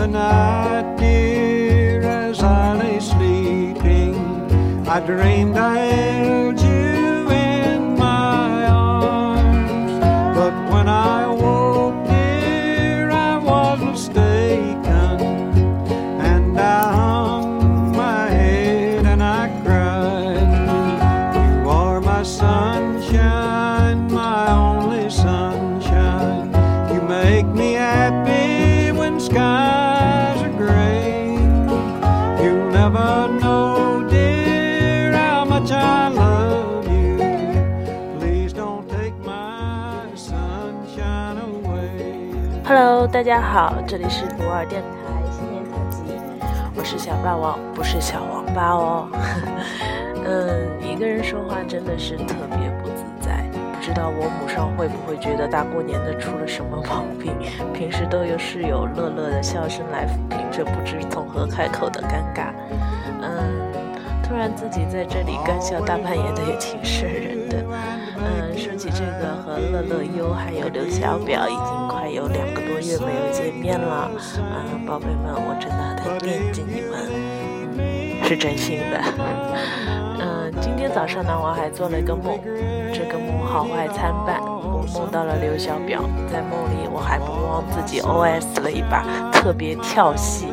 other night, dear, as I lay sleeping, I dreamed I held you never know, dear, how much I love you. Please don't take my sunshine away. Hello，大家好，这里是博尔电台新年特辑，我是小霸王，不是小王八哦。嗯，一个人说话真的是特别不自在，不不知道我母上会不会觉得大过年的出了什么毛病？平时都有室友乐乐的笑声来抚平这不知从何开口的尴尬。嗯，突然自己在这里干笑大半夜的也挺瘆人的。嗯，说起这个，和乐乐优还有刘小表已经快有两个多月没有见面了。嗯，宝贝们，我真的很惦记你们，嗯，是真心的。今天早上呢，我还做了一个梦，这个梦好坏参半。我梦到了刘小表，在梦里我还不忘自己 OS 了一把，特别跳戏。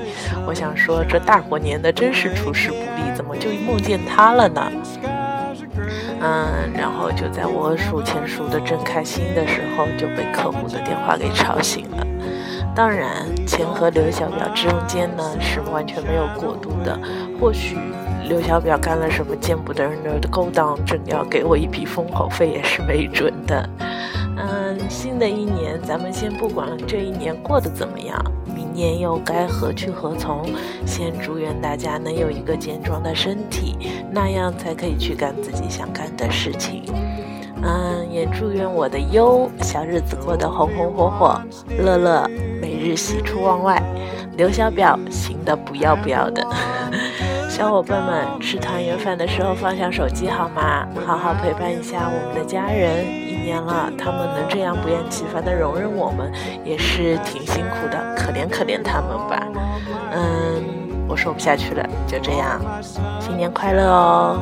我想说，这大过年的真是出师不利，怎么就梦见他了呢？嗯，然后就在我数钱数的正开心的时候，就被客户的电话给吵醒了。当然，钱和刘小表之间呢是完全没有过渡的。或许刘小表干了什么见不得人的勾当，正要给我一笔封口费也是没准的。嗯，新的一年，咱们先不管这一年过得怎么样，明年又该何去何从？先祝愿大家能有一个健壮的身体，那样才可以去干自己想干的事情。嗯，也祝愿我的优小日子过得红红火火，乐乐日喜出望外，刘小表行得不要不要的。小伙伴们吃团圆饭的时候放下手机好吗？好好陪伴一下我们的家人。一年了，他们能这样不厌其烦的容忍我们，也是挺辛苦的，可怜可怜他们吧。嗯，我说不下去了，就这样，新年快乐哦！